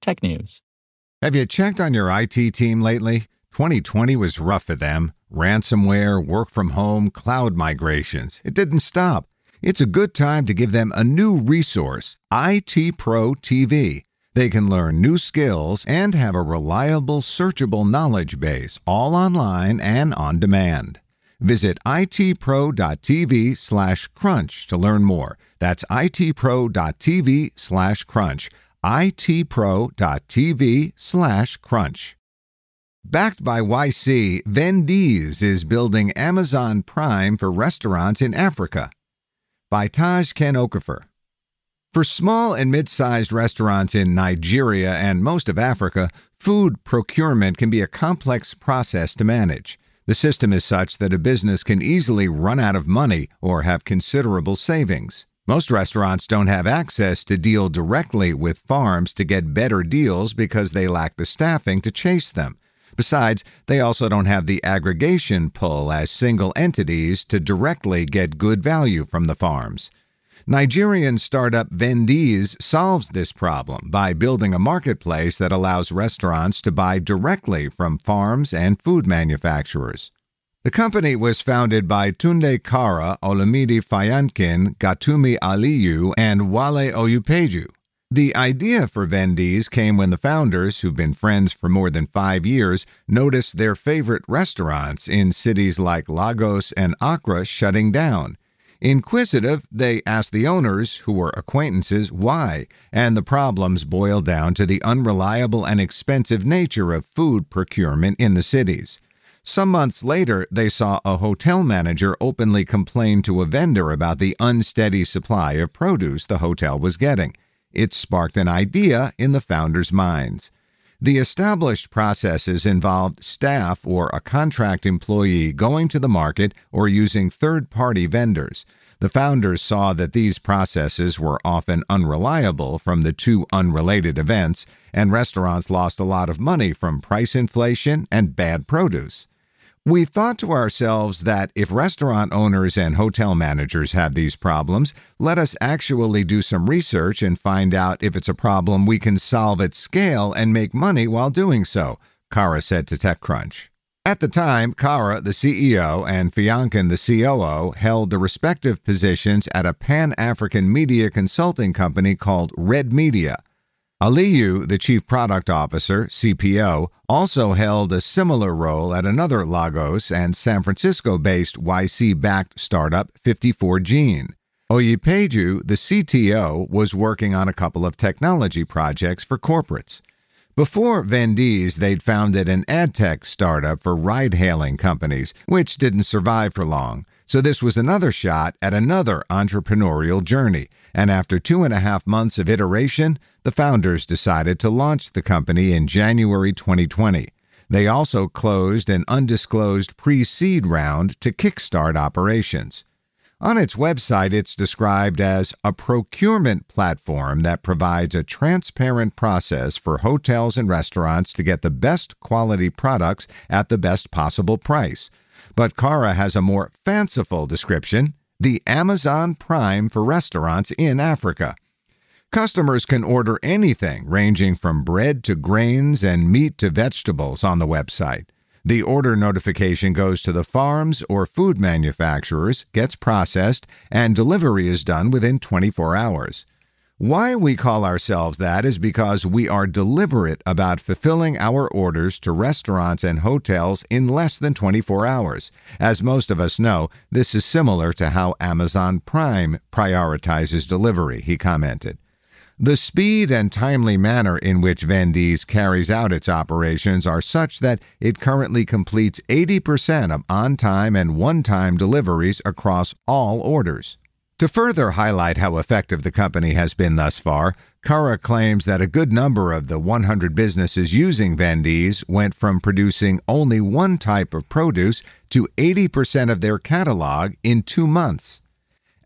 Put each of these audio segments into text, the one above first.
technews. Have you checked on your IT team lately? 2020 was rough for them. Ransomware, work from home, cloud migrations. It didn't stop. It's a good time to give them a new resource IT Pro TV. They can learn new skills and have a reliable, searchable knowledge base, all online and on demand. Visit itpro.tv slash crunch to learn more. That's itpro.tv slash crunch itpro.tv slash crunch. Backed by YC, Vendease is building Amazon Prime for restaurants in Africa. By Tage Kene-Okafor. For small and mid sized restaurants in Nigeria and most of Africa, food procurement can be a complex process to manage. The system is such that a business can easily run out of money or have considerable savings. Most restaurants don't have access to deal directly with farms to get better deals because they lack the staffing to chase them. Besides, they also don't have the aggregation pull as single entities to directly get good value from the farms. Nigerian startup Vendease solves this problem by building a marketplace that allows restaurants to buy directly from farms and food manufacturers. The company was founded by Tunde Kara, Olamide Fayankin, Gatumi Aliyu, and Wale Oyepeju. The idea for Vendease came when the founders, who've been friends for more than five years, noticed their favorite restaurants in cities like Lagos and Accra shutting down. Inquisitive, they asked the owners, who were acquaintances, why, and the problems boiled down to the unreliable and expensive nature of food procurement in the cities. Some months later, they saw a hotel manager openly complain to a vendor about the unsteady supply of produce the hotel was getting. It sparked an idea in the founders' minds. The established processes involved staff or a contract employee going to the market or using third party vendors. The founders saw that these processes were often unreliable from the two unrelated events, and restaurants lost a lot of money from price inflation and bad produce. We thought to ourselves that if restaurant owners and hotel managers have these problems, let us actually do some research and find out if it's a problem we can solve at scale and make money while doing so, Kara said to TechCrunch. At the time, Kara, the CEO, and Fayankin, the COO, held the respective positions at a pan African media consulting company called Red Media. Aliyu, the chief product officer, CPO, also held a similar role at another Lagos and San Francisco based YC backed startup, 54gene. Oyepeju, the CTO, was working on a couple of technology projects for corporates. Before Vendease, they'd founded an ad tech startup for ride hailing companies, which didn't survive for long. So this was another shot at another entrepreneurial journey. And after two and a half months of iteration, the founders decided to launch the company in January 2020. They also closed an undisclosed pre seed round to kickstart operations. On its website, it's described as a procurement platform that provides a transparent process for hotels and restaurants to get the best quality products at the best possible price. But Kara has a more fanciful description the Amazon Prime for restaurants in Africa. Customers can order anything ranging from bread to grains and meat to vegetables on the website. The order notification goes to the farms or food manufacturers, gets processed, and delivery is done within 24 hours. Why we call ourselves that is because we are deliberate about fulfilling our orders to restaurants and hotels in less than 24 hours. As most of us know, this is similar to how Amazon Prime prioritizes delivery, he commented. The speed and timely manner in which Vendease carries out its operations are such that it currently completes 80% of on time and one time deliveries across all orders. To further highlight how effective the company has been thus far, Kara claims that a good number of the 100 businesses using Vendease went from producing only one type of produce to 80% of their catalog in two months.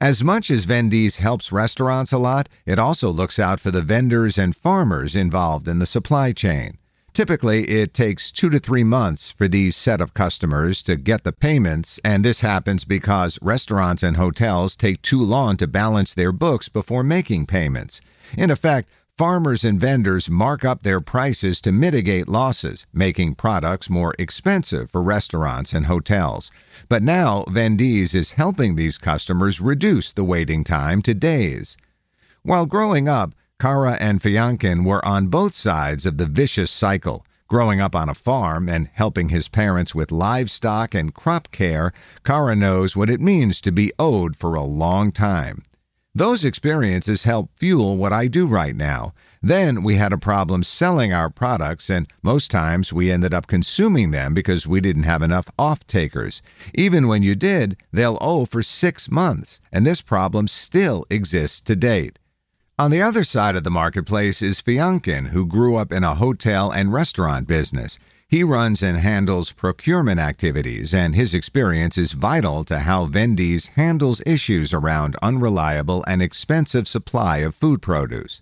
As much as Vendease helps restaurants a lot, it also looks out for the vendors and farmers involved in the supply chain. Typically, it takes two to three months for these set of customers to get the payments, and this happens because restaurants and hotels take too long to balance their books before making payments. In effect, farmers and vendors mark up their prices to mitigate losses, making products more expensive for restaurants and hotels. But now, Vendease is helping these customers reduce the waiting time to days. While growing up, Kara and Fayankin were on both sides of the vicious cycle. Growing up on a farm and helping his parents with livestock and crop care, Kara knows what it means to be owed for a long time. Those experiences help fuel what I do right now. Then we had a problem selling our products, and most times we ended up consuming them because we didn't have enough off takers. Even when you did, they'll owe for six months, and this problem still exists to date. On the other side of the marketplace is Fayankin, who grew up in a hotel and restaurant business. He runs and handles procurement activities, and his experience is vital to how Vendease handles issues around unreliable and expensive supply of food produce.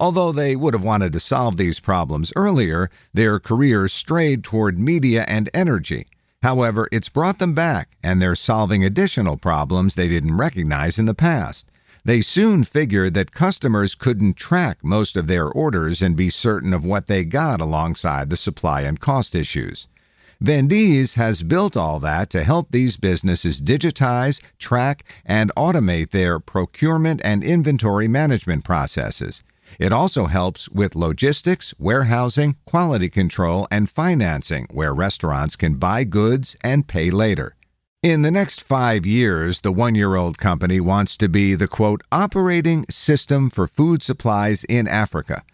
Although they would have wanted to solve these problems earlier, their careers strayed toward media and energy. However, it's brought them back, and they're solving additional problems they didn't recognize in the past. They soon figured that customers couldn't track most of their orders and be certain of what they got alongside the supply and cost issues. Vendease has built all that to help these businesses digitize, track, and automate their procurement and inventory management processes. It also helps with logistics, warehousing, quality control, and financing, where restaurants can buy goods and pay later. In the next five years, the one year old company wants to be the quote, operating system for food supplies in Africa.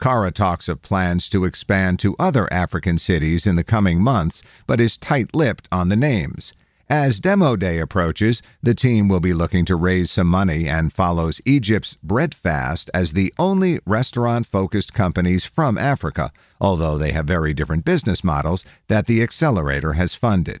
Kara talks of plans to expand to other African cities in the coming months, but is tight lipped on the names. As Demo Day approaches, the team will be looking to raise some money and follows Egypt's Breadfast as the only restaurant focused companies from Africa, although they have very different business models that the accelerator has funded.